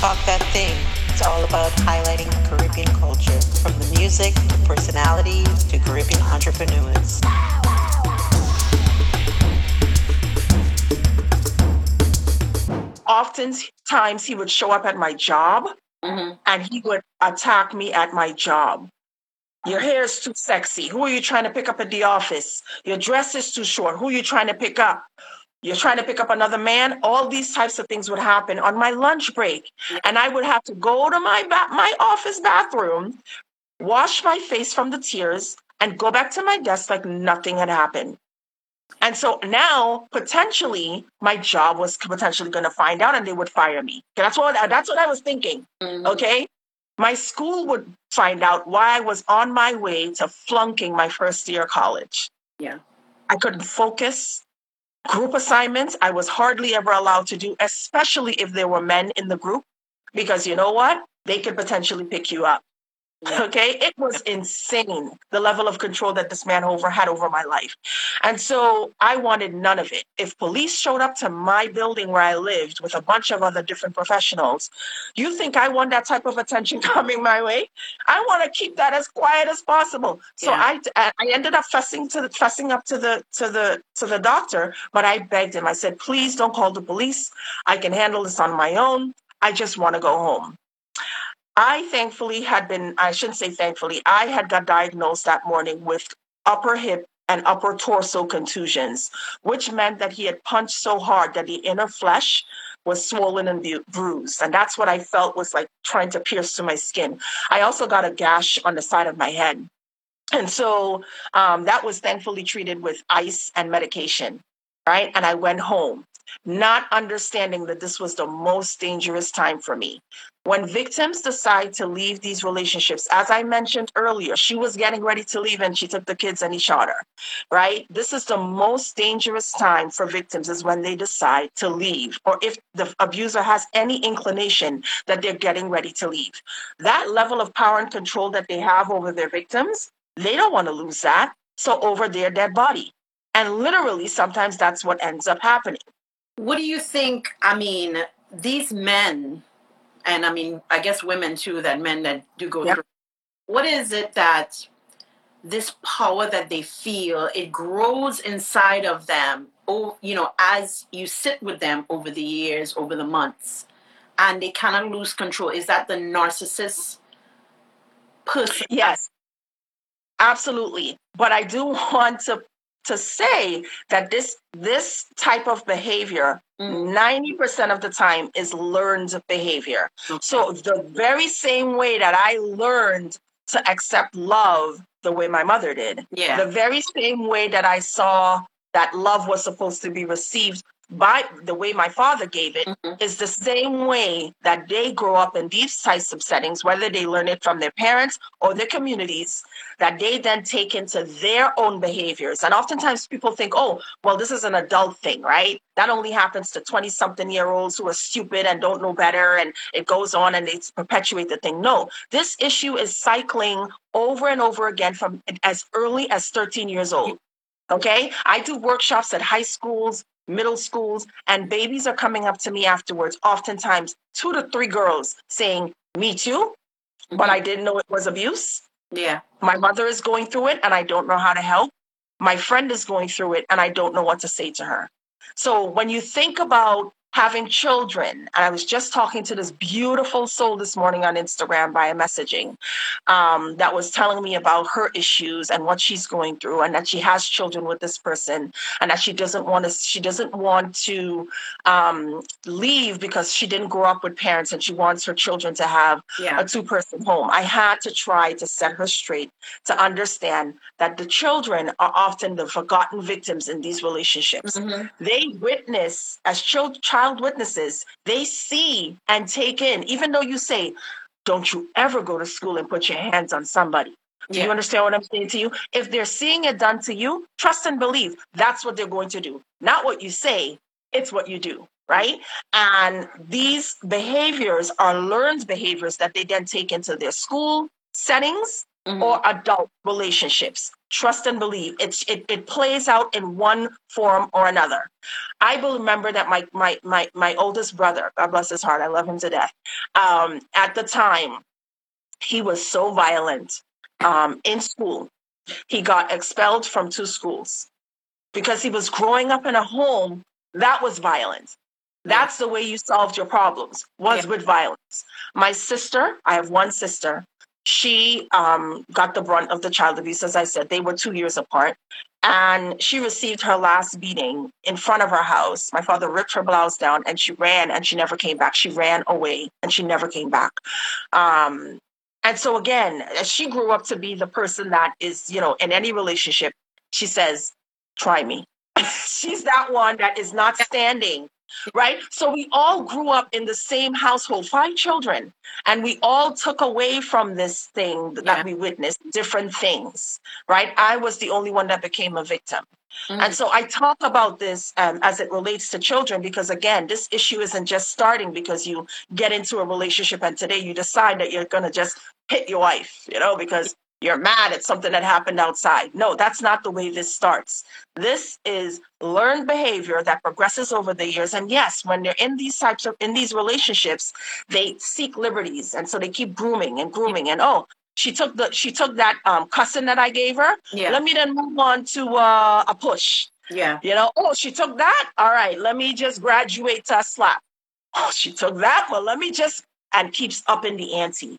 Talk That Thing. It's all about highlighting Caribbean culture, from the music, to personalities, to Caribbean entrepreneurs. Oftentimes, he would show up at my job Mm-hmm. and he would attack me at my job. Your hair is too sexy. Who are you trying to pick up at the office? Your dress is too short. Who are you trying to pick up? You're trying to pick up another man. All these types of things would happen on my lunch break, and I would have to go to my ba- my office bathroom, wash my face from the tears, and go back to my desk like nothing had happened. And so now, potentially, my job was potentially going to find out, and they would fire me. That's what that's what I was thinking. Mhm. Okay. My school would find out why I was on my way to flunking my first year of college. Yeah. I couldn't focus. Group assignments, I was hardly ever allowed to do, especially if there were men in the group, because you know what? They could potentially pick you up. Okay. It was insane the level of control that this man over had over my life. And so I wanted none of it. If police showed up to my building where I lived with a bunch of other different professionals, you think I want that type of attention coming my way? I want to keep that as quiet as possible. So Yeah. I I ended up fussing to the fussing up to the to the to the doctor, but I begged him. I said, "Please don't call the police. I can handle this on my own. I just want to go home." I thankfully had been, I shouldn't say thankfully, I had got diagnosed that morning with upper hip and upper torso contusions, which meant that he had punched so hard that the inner flesh was swollen and bu- bruised. And that's what I felt was like trying to pierce through my skin. I also got a gash on the side of my head. And so um, that was thankfully treated with ice and medication, right? And I went home, not understanding that this was the most dangerous time for me. When victims decide to leave these relationships, as I mentioned earlier, she was getting ready to leave and she took the kids and he shot her, right? This is the most dangerous time for victims is when they decide to leave or if the abuser has any inclination that they're getting ready to leave. That level of power and control that they have over their victims, they don't want to lose that. So over their dead body. And literally, sometimes that's what ends up happening. What do you think? I mean, these men, and I mean, I guess women too, that men that do go Yep. through, what is it that this power that they feel, it grows inside of them, oh, you know, as you sit with them over the years, over the months, and they cannot lose control? Is that the narcissist person? Yes, absolutely. But I do want to to say that this this type of behavior Mm. 90% of the time is learned behavior. Okay. So the very same way that I learned to accept love the way my mother did, Yeah. the very same way that I saw that love was supposed to be received by the way my father gave it Mhm. is the same way that they grow up in these types of settings, whether they learn it from their parents or their communities, that they then take into their own behaviors. And oftentimes people think, oh, well, this is an adult thing, right? That only happens to 20 something year olds who are stupid and don't know better. And it goes on and they perpetuate the thing. No, this issue is cycling over and over again from as early as 13 years old. Okay. I do workshops at high schools, middle schools, and babies are coming up to me afterwards, oftentimes two to three girls saying, Me too, but Mhm. I didn't know it was abuse. yeah. My mother is going through it and I don't know how to help. My friend is going through it and I don't know what to say to her. So when you think about having children, and I was just talking to this beautiful soul this morning on Instagram via messaging um, that was telling me about her issues and what she's going through, and that she has children with this person, and that she doesn't want to. She doesn't want to um, leave because she didn't grow up with parents, and she wants her children to have Yeah. a two person home. I had to try to set her straight to understand that the children are often the forgotten victims in these relationships. Mhm. They witness, as child, witnesses, they see and take in, even though you say, don't you ever go to school and put your hands on somebody. Do Yeah. you understand what I'm saying to you? If they're seeing it done to you, trust and believe that's what they're going to do. Not what you say, it's what you do, right? And these behaviors are learned behaviors that they then take into their school settings Mhm. or adult relationships. Trust and believe. It's it, it plays out in one form or another. I will remember that my my my my oldest brother, God bless his heart, I love him to death. Um, at the time, he was so violent um, in school. He got expelled from two schools because he was growing up in a home that was violent. That's the way you solved your problems was Yeah. with violence. My sister, I have one sister. She um, got the brunt of the child abuse, as I said. They were two years apart, and she received her last beating in front of her house. My father ripped her blouse down, and she ran, and she never came back. She ran away, and she never came back. Um, and so again, she grew up to be the person that is, you know, in any relationship, she says, "Try me." She's that one that is not standing right? So we all grew up in the same household, five children, and we all took away from this thing that Yeah. we witnessed different things, right? I was the only one that became a victim. Mhm. And so I talk about this um, as it relates to children because, again, this issue isn't just starting because you get into a relationship and today you decide that you're going to just hit your wife, you know, because you're mad at something that happened outside. No, that's not the way this starts. This is learned behavior that progresses over the years. And yes, when they're in these types of in these relationships, they seek liberties, and so they keep grooming and grooming. And oh, she took the she took that um, cussing that I gave her. yeah, Let me then move on to uh, a push. yeah, You know, oh, she took that. All right, let me just graduate to a slap. Oh, she took that. Well, let me just and keeps up in the ante.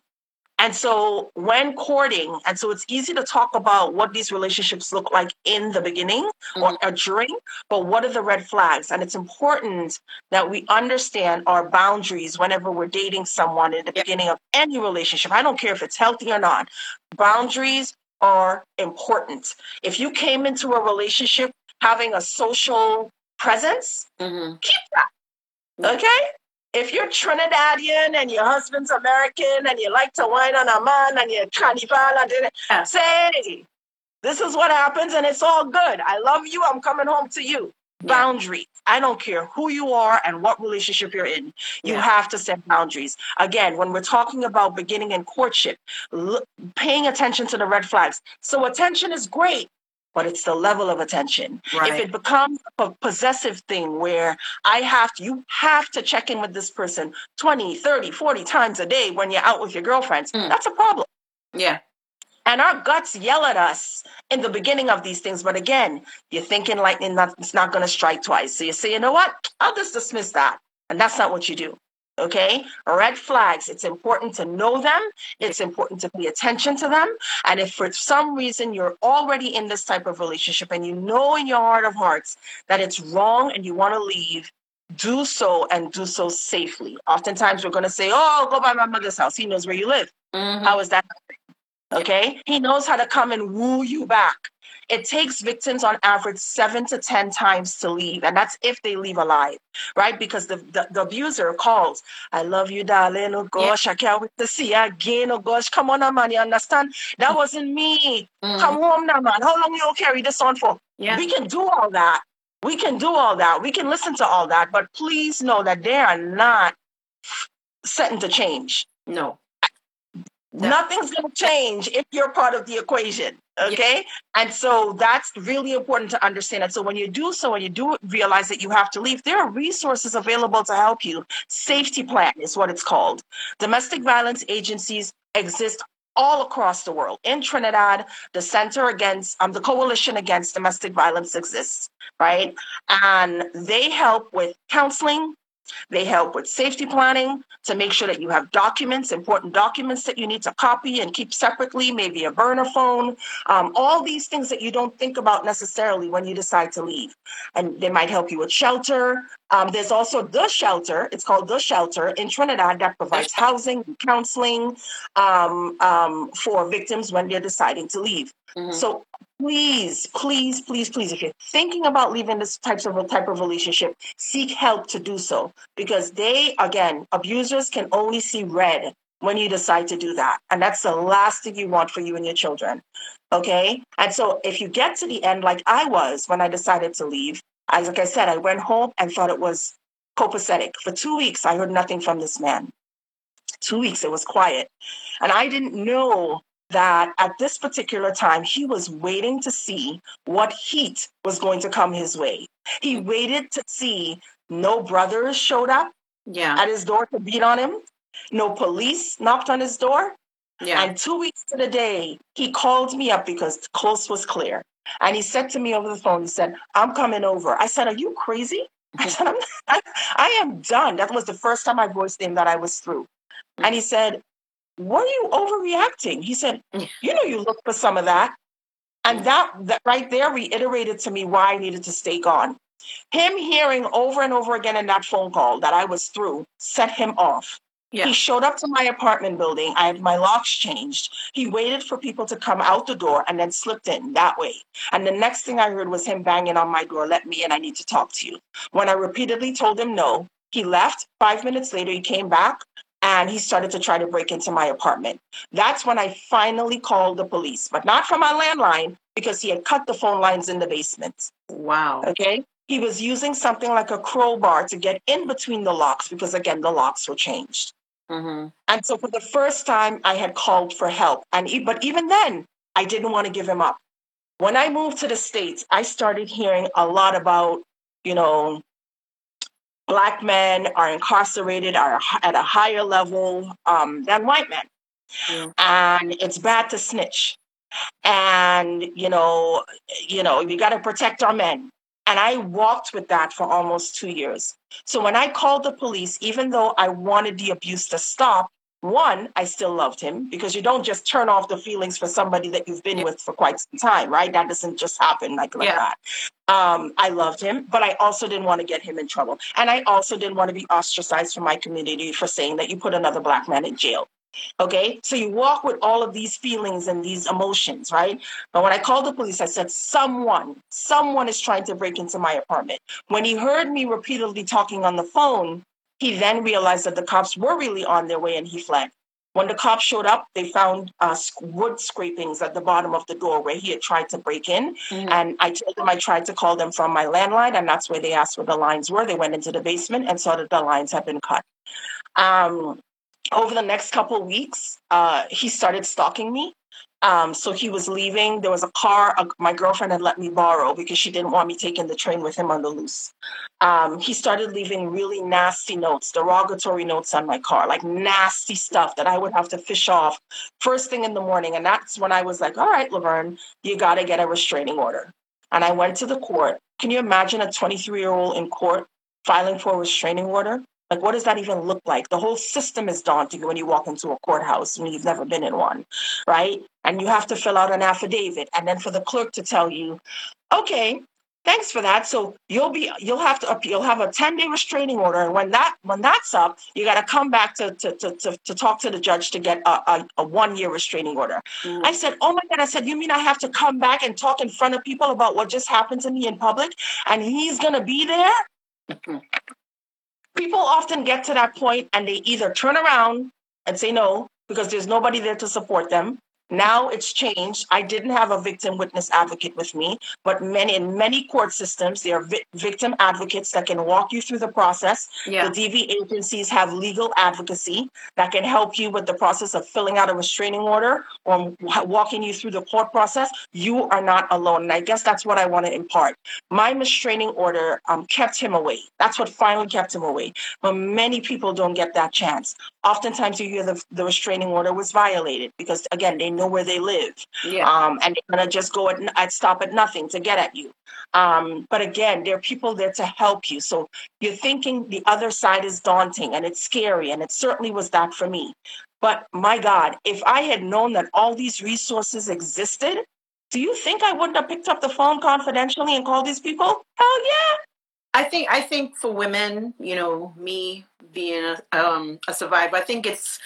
And so when courting, and so it's easy to talk about what these relationships look like in the beginning or, or during, but what are the red flags? And it's important that we understand our boundaries whenever we're dating someone in the Yep. beginning of any relationship. I don't care if it's healthy or not. Boundaries are important. If you came into a relationship having a social presence, hmm keep that. Okay? If you're Trinidadian and your husband's American and you like to wine on a man and you're carnival and Yeah. say, this is what happens and it's all good. I love you. I'm coming home to you. Yeah. Boundaries. I don't care who you are and what relationship you're in. You Yeah. have to set boundaries. Again, when we're talking about beginning in courtship, look, paying attention to the red flags. So attention is great, but it's the level of attention. Right, if it becomes a possessive thing where i have to you have to check in with this person 20 30 40 times a day when you're out with your girlfriends Mm. that's a problem. Yeah, and our guts yell at us in the beginning of these things but again you're thinking lightning not, it's not going to strike twice. So you say you know what? I'll just dismiss that. And that's not what you do okay red flags it's important to know them it's important to pay attention to them and if for some reason you're already in this type of relationship and you know in your heart of hearts that it's wrong and you want to leave do so and do so safely oftentimes we're going to say oh go by my mother's house he knows where you live Mhm. how is that? Okay. He knows how to come and woo you back. It takes victims on average seven to 10 times to leave. And that's if they leave alive, right? Because the, the, the abuser calls, I love you, darling. Oh gosh, I can't wait to see you again. Oh gosh, come on, now, man. You understand? That wasn't me. Mhm. Come home now, man. How long you all carry this on for? yeah, We can do all that. We can do all that. We can listen to all that. But please know that they are not setting to change. no, No. Nothing's going to change if you're part of the equation. Okay. And so that's really important to understand. And so when you do so, when you do realize that you have to leave, there are resources available to help you. Safety plan is what it's called. Domestic violence agencies exist all across the world. In Trinidad, the Center Against, um, the Coalition Against Domestic Violence exists, right? And they help with counseling, they help with safety planning to make sure that you have documents, important documents that you need to copy and keep separately, maybe a burner phone, um, all these things that you don't think about necessarily when you decide to leave. And they might help you with shelter. Um, there's also the shelter, it's called the shelter in Trinidad that provides housing, and counseling um, um, for victims when they're deciding to leave. Mhm. So please, please, please, please, if you're thinking about leaving this types of a type of relationship, seek help to do so because they, again, abusers can only see red when you decide to do that, and that's the last thing you want for you and your children. Okay, and so if you get to the end, like I was when I decided to leave, as like I said, I went home and thought it was copacetic. For two weeks, I heard nothing from this man. Two weeks, it was quiet, and I didn't know that at this particular time, he was waiting to see what heat was going to come his way. He waited to see no brothers showed up Yeah. at his door to beat on him, no police knocked on his door. Yeah. And two weeks to the day, he called me up because the coast was clear. And he said to me over the phone, he said, I'm coming over. I said, Are you crazy? I said, I'm, I, I am done. That was the first time I voiced him that I was through. And he said, are you overreacting? He said, You know, you look for some of that. And that, that right there reiterated to me why I needed to stay gone. Him hearing over and over again in that phone call that I was through set him off. Yeah. He showed up to my apartment building. I had my locks changed. He waited for people to come out the door and then slipped in that way. And the next thing I heard was him banging on my door, let me in, I need to talk to you. When I repeatedly told him no, he left. Five minutes later, he came back and he started to try to break into my apartment. That's when I finally called the police, but not from my landline because he had cut the phone lines in the basement. Wow. Okay. He was using something like a crowbar to get in between the locks because, again, the locks were changed. Mm-hmm. And so for the first time, I had called for help. And but even then, I didn't want to give him up. When I moved to the States, I started hearing a lot about, you know, black men are incarcerated are at a higher level um, than white men. Yeah. And it's bad to snitch. And, you know, you know, we got to protect our men. And I walked with that for almost two years. So when I called the police, even though I wanted the abuse to stop, one, I still loved him because you don't just turn off the feelings for somebody that you've been with for quite some time, right? That doesn't just happen like, like Yeah. that. Um, I loved him, but I also didn't want to get him in trouble. And I also didn't want to be ostracized from my community for saying that you put another black man in jail. Okay, so you walk with all of these feelings and these emotions, right? But when I called the police, I said, someone, someone is trying to break into my apartment. When he heard me repeatedly talking on the phone, he then realized that the cops were really on their way and he fled. When the cops showed up, they found uh, wood scrapings at the bottom of the door where he had tried to break in. Mhm. And I told them I tried to call them from my landline, and that's where they asked where the lines were. They went into the basement and saw that the lines had been cut. Um, over the next couple weeks, uh, he started stalking me. Um, so he was leaving. There was a car uh, my girlfriend had let me borrow because she didn't want me taking the train with him on the loose. Um, he started leaving really nasty notes, derogatory notes on my car, like nasty stuff that I would have to fish off first thing in the morning. And that's when I was like, all right, Lovern, you got to get a restraining order. And I went to the court. Can you imagine a 23 year old in court filing for a restraining order? Like, what does that even look like? The whole system is daunting when you walk into a courthouse and you've never been in one, right? And you have to fill out an affidavit, and then for the clerk to tell you, okay, thanks for that. So you'll be, you'll have to, you'll have a ten day restraining order, and when that, when that's up, you got to come back to to, to to to talk to the judge to get a a, a one year restraining order. Mhm. I said, oh my god! I said, you mean I have to come back and talk in front of people about what just happened to me in public, and he's gonna be there? People often get to that point and they either turn around and say no because there's nobody there to support them. Now it's changed. I didn't have a victim witness advocate with me, but many in many court systems, there are vi- victim advocates that can walk you through the process. Yeah. The DV agencies have legal advocacy that can help you with the process of filling out a restraining order or walking you through the court process. You are not alone. And I guess that's what I want to impart. My restraining order um, kept him away. That's what finally kept him away. But many people don't get that chance. Oftentimes, you hear the, the restraining order was violated because, again, they know where they live Yeah. um, and they're gonna just go at, at stop at nothing to get at you. Um, but again, there are people there to help you. So you're thinking the other side is daunting and it's scary, and it certainly was that for me. But my God, if I had known that all these resources existed, do you think I wouldn't have picked up the phone confidentially and called these people? Hell yeah! I think I think for women, you know, me being a, um, a survivor, I think it's,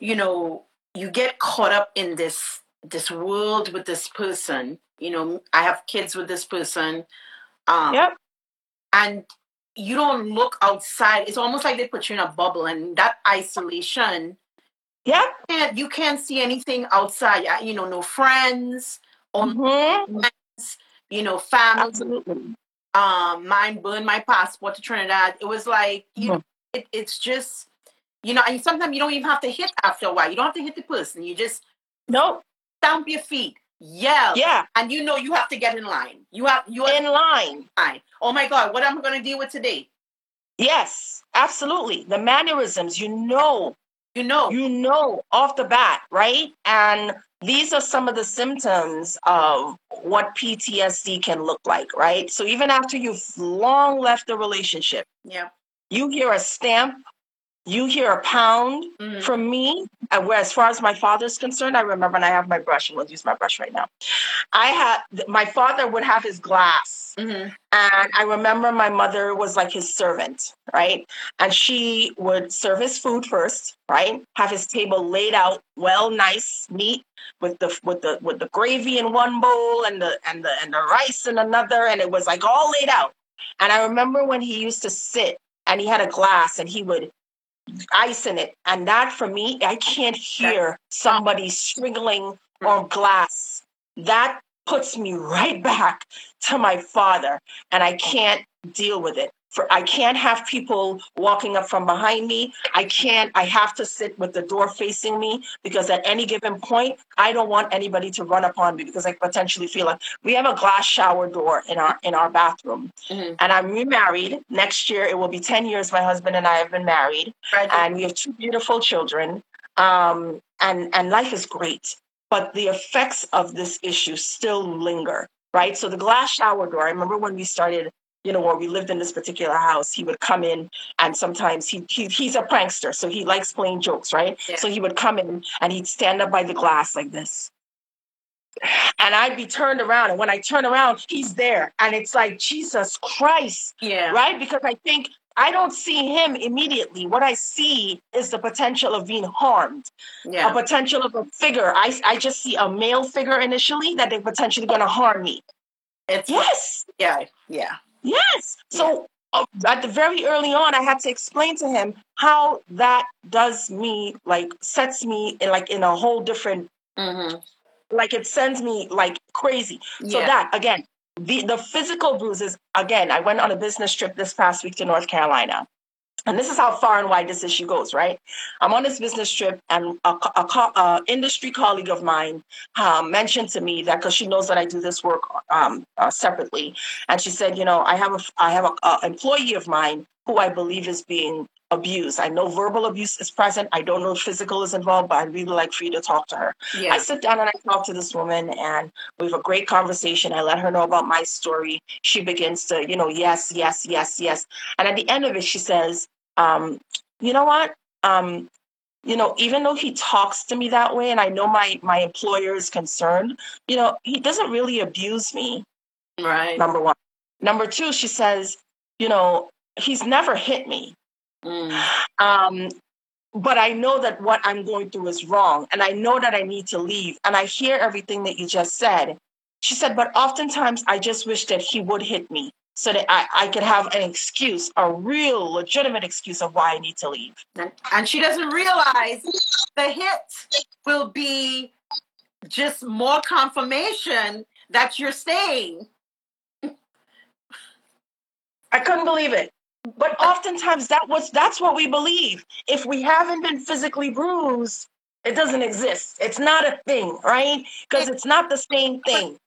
you know, you get caught up in this this world with this person. You know, I have kids with this person, um, Yep. and you don't look outside. It's almost like they put you in a bubble, and that isolation, Yep. can't you can't see anything outside. You know, no friends, or Mhm. you know, family. Absolutely. um mine burned my passport to Trinidad. It was like you know, it, it's just you know, and sometimes you don't even have to hit after a while. You don't have to hit the person. You just Nope. stamp your feet, yell, Yeah, and you know you have to get in line. You have you are in line. line. Oh my God, what am I going to deal with today? Yes, absolutely. The mannerisms, you know, You know, you know off the bat, right? And these are some of the symptoms of what PTSD can look like, right? So even after you've long left the relationship, yeah. You hear a stamp, you hear a pound Mhm. from me. And where, as far as my father's concerned, I remember, and I have my brush, and we'll use my brush right now. I had my father would have his glass, Mhm. and I remember my mother was like his servant, right? And she would serve his food first, right? Have his table laid out well, nice, neat, with the with the with the gravy in one bowl and the and the and the rice in another, and it was like all laid out. And I remember when he used to sit and he had a glass and he would ice in it. And that for me, I can't hear somebody sprinkling on glass. That puts me right back to my father. And I can't deal with it. For I can't have people walking up from behind me. I can't, I have to sit with the door facing me because at any given point, I don't want anybody to run upon me because I potentially feel like we have a glass shower door in our in our bathroom. Mhm. And I'm remarried. Next year it will be 10 years my husband and I have been married Right. and we have two beautiful children um, and and life is great but the effects of this issue still linger right so the glass shower door i remember when we started you know where we lived in this particular house he would come in and sometimes he, he he's a prankster so he likes playing jokes right Yeah. so he would come in and he'd stand up by the glass like this and i'd be turned around and when i turn around he's there and it's like jesus christ yeah. right? Because I think I don't see him immediately. What I see is the potential of being harmed, a Yeah. potential of a figure. I, I just see a male figure initially that they're potentially going to harm me. It's Yes, yeah. Yeah. Yes. So uh, at the very early on, I had to explain to him how that does me, like sets me in like in a whole different, hmm like it sends me like crazy. So that again, the the physical bruises. Again, I went on a business trip this past week to North Carolina, and this is how far and wide this issue goes. Right, I'm on this business trip, and a, a, a industry colleague of mine um, mentioned to me that because she knows that I do this work um, uh, separately, and she said, you know, I have a I have a, a employee of mine who I believe is being abused. I know verbal abuse is present. I don't know if physical is involved, but I'd really like for you to talk to her. Yeah. I sit down and I talk to this woman, and we have a great conversation. I let her know about my story. She begins to, you know, yes, yes, yes, yes. And at the end of it, she says, um, you know what? Um, you know, even though he talks to me that way, and I know my my employer is concerned, you know, he doesn't really abuse me. Right. Number one. Number two, she says, you know, he's never hit me. Mm. Um, but I know that what I'm going through is wrong, and I know that I need to leave. And I hear everything that you just said. She said, but oftentimes I just wish that he would hit me so that I, I could have an excuse, a real legitimate excuse of why I need to leave. And, and she doesn't realize the hit will be just more confirmation that you're staying. I couldn't believe it. But oftentimes that was that's what we believe. If we haven't been physically bruised, it doesn't exist. It's not a thing, right? Because it's not the same thing.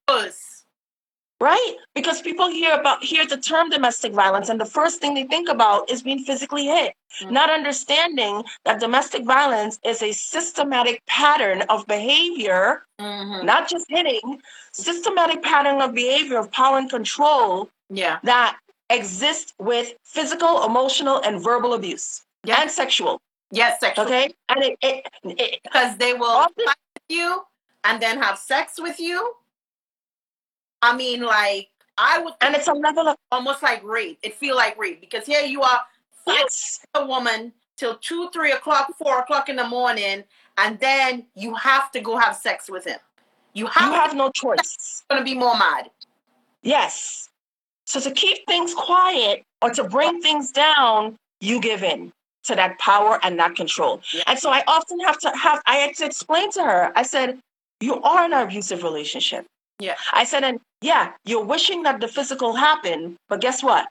Right? Because people hear about hear the term domestic violence, and the first thing they think about is being physically hit, Mhm. not understanding that domestic violence is a systematic pattern of behavior, Mhm. not just hitting, systematic pattern of behavior of power and control Yeah. that exists with physical, emotional, and verbal abuse Yeah. and sexual. Yes, sexual. Okay, and it, it, it Because they will Often- fight with you and then have sex with you. I mean, like I would and it's a level of almost like rape. It feel like rape because here you are yes, a woman till two, three o'clock, four o'clock in the morning, and then you have to go have sex with him. You have, you have no choice. Going to be more mad. Yes. So to keep things quiet or to bring things down, you give in to that power and that control. Yeah. And so I often have to have I had to explain to her. I said, "You are in an abusive relationship." Yeah. I said, and yeah, you're wishing that the physical happened, but guess what?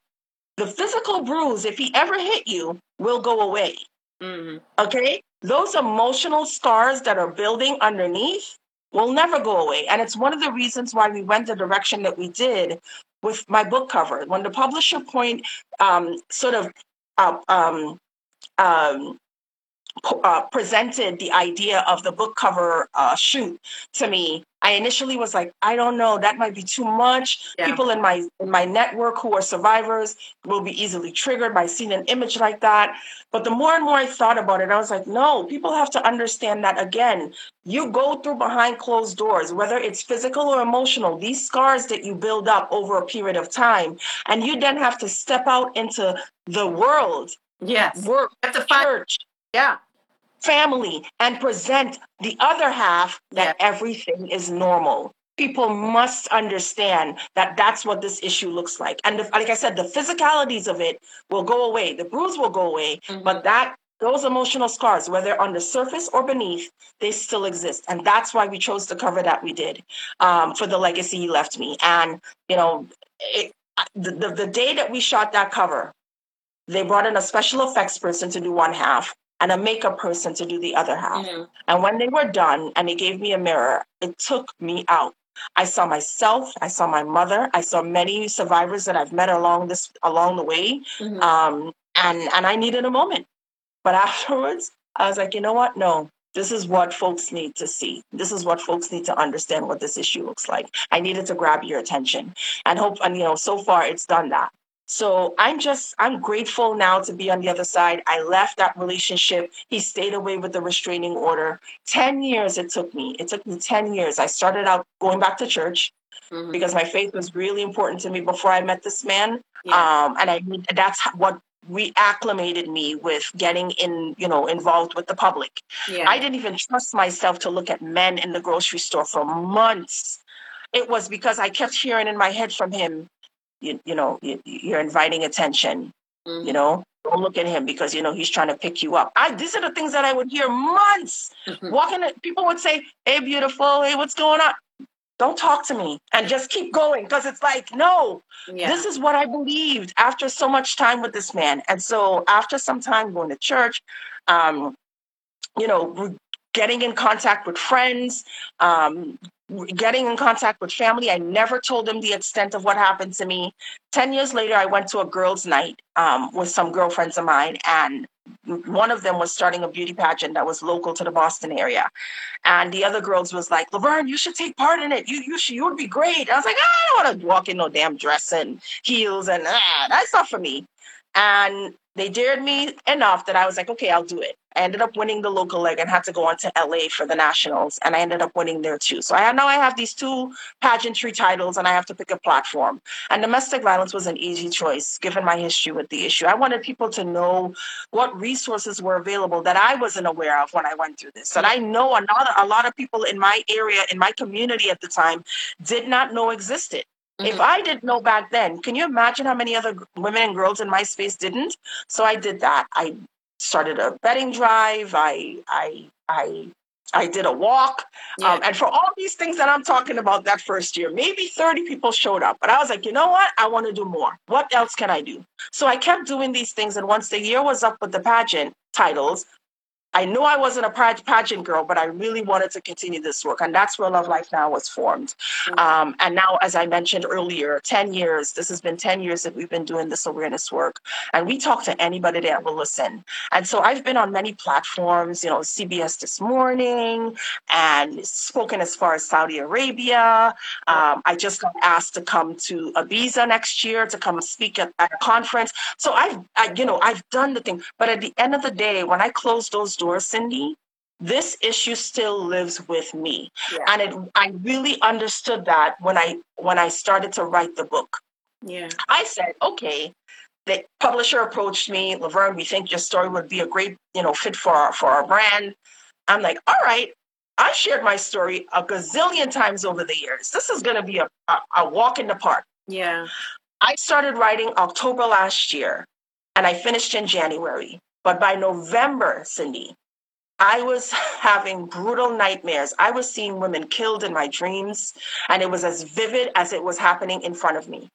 The physical bruise, if he ever hit you, will go away. hmm Okay? Those emotional scars that are building underneath, will never go away. And it's one of the reasons why we went the direction that we did with my book cover. When the publisher point um, sort of uh, um, um, uh, presented the idea of the book cover uh, shoot to me, I initially was like, I don't know, that might be too much. Yeah. People in my in my network who are survivors will be easily triggered by seeing an image like that. But the more and more I thought about it, I was like, no, people have to understand that again, you go through behind closed doors, whether it's physical or emotional, these scars that you build up over a period of time, and you then have to step out into the world, Yes. work, You have to find, church, yeah. family and present the other half that everything is normal. People must understand that that's what this issue looks like. And the, like I said, the physicalities of it will go away. The bruise will go away, Mhm. but that those emotional scars, whether on the surface or beneath, they still exist. And that's why we chose the cover that we did um, for the legacy he left me. And you know, it, the, the the day that we shot that cover, they brought in a special effects person to do one half and a makeup person to do the other half. Mhm. And when they were done and they gave me a mirror, it took me out. I saw myself, I saw my mother, I saw many survivors that I've met along this along the way. Mhm. Um, and and I needed a moment. But afterwards, I was like, you know what? No, this is what folks need to see. This is what folks need to understand what this issue looks like. I needed to grab your attention. And hope and you know, so far it's done that. So I'm just I'm grateful now to be on the other side. I left that relationship. He stayed away with the restraining order. 10 years it took me. It took me 10 years. I started out going back to church Mhm. because my faith was really important to me before I met this man. Yeah. Um, and I that's what reacclimated me with getting in, you know, involved with the public. yeah. I didn't even trust myself to look at men in the grocery store for months. It was because I kept hearing in my head from him, you, you know, you, you're inviting attention, Mhm. you know, don't look at him because, you know, he's trying to pick you up. I, these are the things that I would hear months Mhm. walking, people would say, Hey, beautiful. Hey, what's going on? Don't talk to me and just keep going. Cause it's like, no, yeah. this is what I believed after so much time with this man. And so after some time going to church, um, you know, getting in contact with friends, um, getting in contact with family, I never told them the extent of what happened to me. 10 years later, I went to a girls' night um, with some girlfriends of mine, and one of them was starting a beauty pageant that was local to the Boston area. And the other girls was like, Lovern, you should take part in it. You you should you would be great. I was like, I don't want to walk in no damn dress and heels and ah, that's not for me. And they dared me enough that I was like, okay, I'll do it. I ended up winning the local leg and had to go on to LA for the nationals, and I ended up winning there too. So I now I have these two pageantry titles, and I have to pick a platform. And domestic violence was an easy choice given my history with the issue. I wanted people to know what resources were available that I wasn't aware of when I went through this. That I know a lot, of, a lot of people in my area, in my community at the time, did not know existed. If Mhm. I didn't know back then, can you imagine how many other women and girls in my space didn't? So I did that. I started a betting drive. I I I I did a walk. Yeah. Um, and for all these things that I'm talking about that first year, maybe 30 people showed up. But I was like, you know what? I want to do more. What else can I do? So I kept doing these things. And once the year was up with the pageant titles, I knew I wasn't a page- pageant girl, but I really wanted to continue this work. And that's where Love Life Now was formed. Mhm. Um, and now, as I mentioned earlier, 10 years, this has been 10 years that we've been doing this awareness work. And we talk to anybody that will listen. And so I've been on many platforms, you know, CBS This Morning, and spoken as far as Saudi Arabia. Um, I just got asked to come to Ibiza next year to come speak at, at a conference. So I've, I, you know, I've done the thing. But at the end of the day, when I close those doors, Cindy, this issue still lives with me Yeah. and it, i really understood that when i when i started to write the book yeah. i said okay the publisher approached me Lovern we think your story would be a great you know fit for our for our brand i'm like all right i shared my story a gazillion times over the years this is going to be a, a, a walk in the park Yeah. I started writing October last year and I finished in January. But by November, Cindy, I was having brutal nightmares. I was seeing women killed in my dreams, and it was as vivid as it was happening in front of me.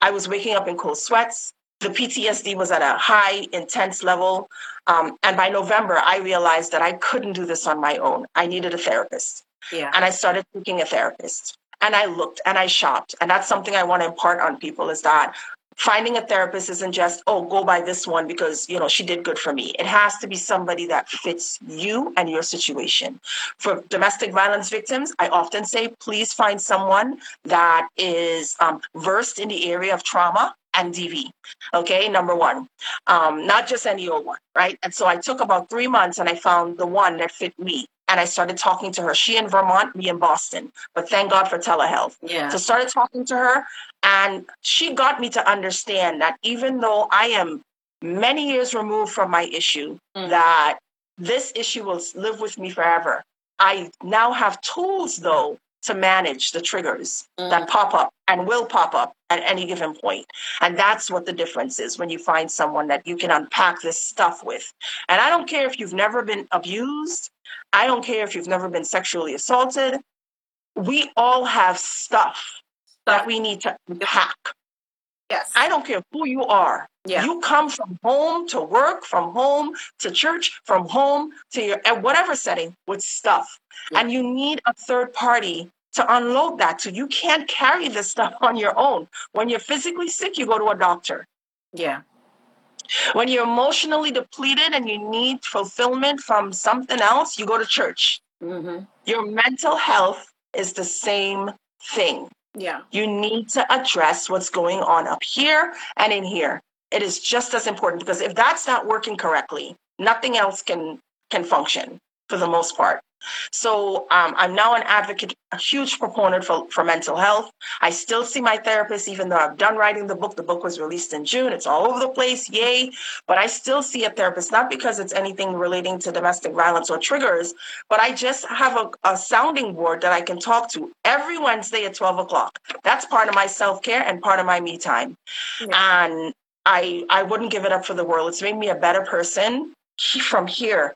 I was waking up in cold sweats. The PTSD was at a high, intense level. Um, and by November, I realized that I couldn't do this on my own. I needed a therapist. Yeah. and I started seeking a therapist. And I looked and I shopped. And that's something I want to impart on people is that finding a therapist isn't just, oh, go by this one because, you know, she did good for me. It has to be somebody that fits you and your situation. For domestic violence victims, I often say, please find someone that is um, versed in the area of trauma and DV. Okay, number one, um, not just any old one, right? And so I took about three months and I found the one that fit me. And I started talking to her. She in Vermont, me in Boston. But thank God for telehealth. Yeah. So started talking to her, and she got me to understand that even though I am many years removed from my issue, Mm. that this issue will live with me forever. I now have tools though to manage the triggers Mm. that pop up and will pop up at any given point. And that's what the difference is when you find someone that you can unpack this stuff with. And I don't care if you've never been abused, I don't care if you've never been sexually assaulted. We all have stuff that we need to unpack. Yes. I don't care who you are. Yeah. You come from home to work, from home to church, from home to your at whatever setting with stuff. Yeah. And you need a third party to unload that to. You can't carry this stuff on your own. When you're physically sick, you go to a doctor. yeah. When you're emotionally depleted and you need fulfillment from something else, you go to church. Mm-hmm. Your mental health is the same thing. Yeah. You need to address what's going on up here and in here. It is just as important because if that's not working correctly, nothing else can can function for the most part. So um, I'm now an advocate, a huge proponent for, for mental health. I still see my therapist, even though I've done writing the book. The book was released in June. It's all over the place, yay! But I still see a therapist, not because it's anything relating to domestic violence or triggers, but I just have a, a sounding board that I can talk to every Wednesday at 12 o'clock. That's part of my self care and part of my me time. And I I wouldn't give it up for the world. It's made me a better person from here.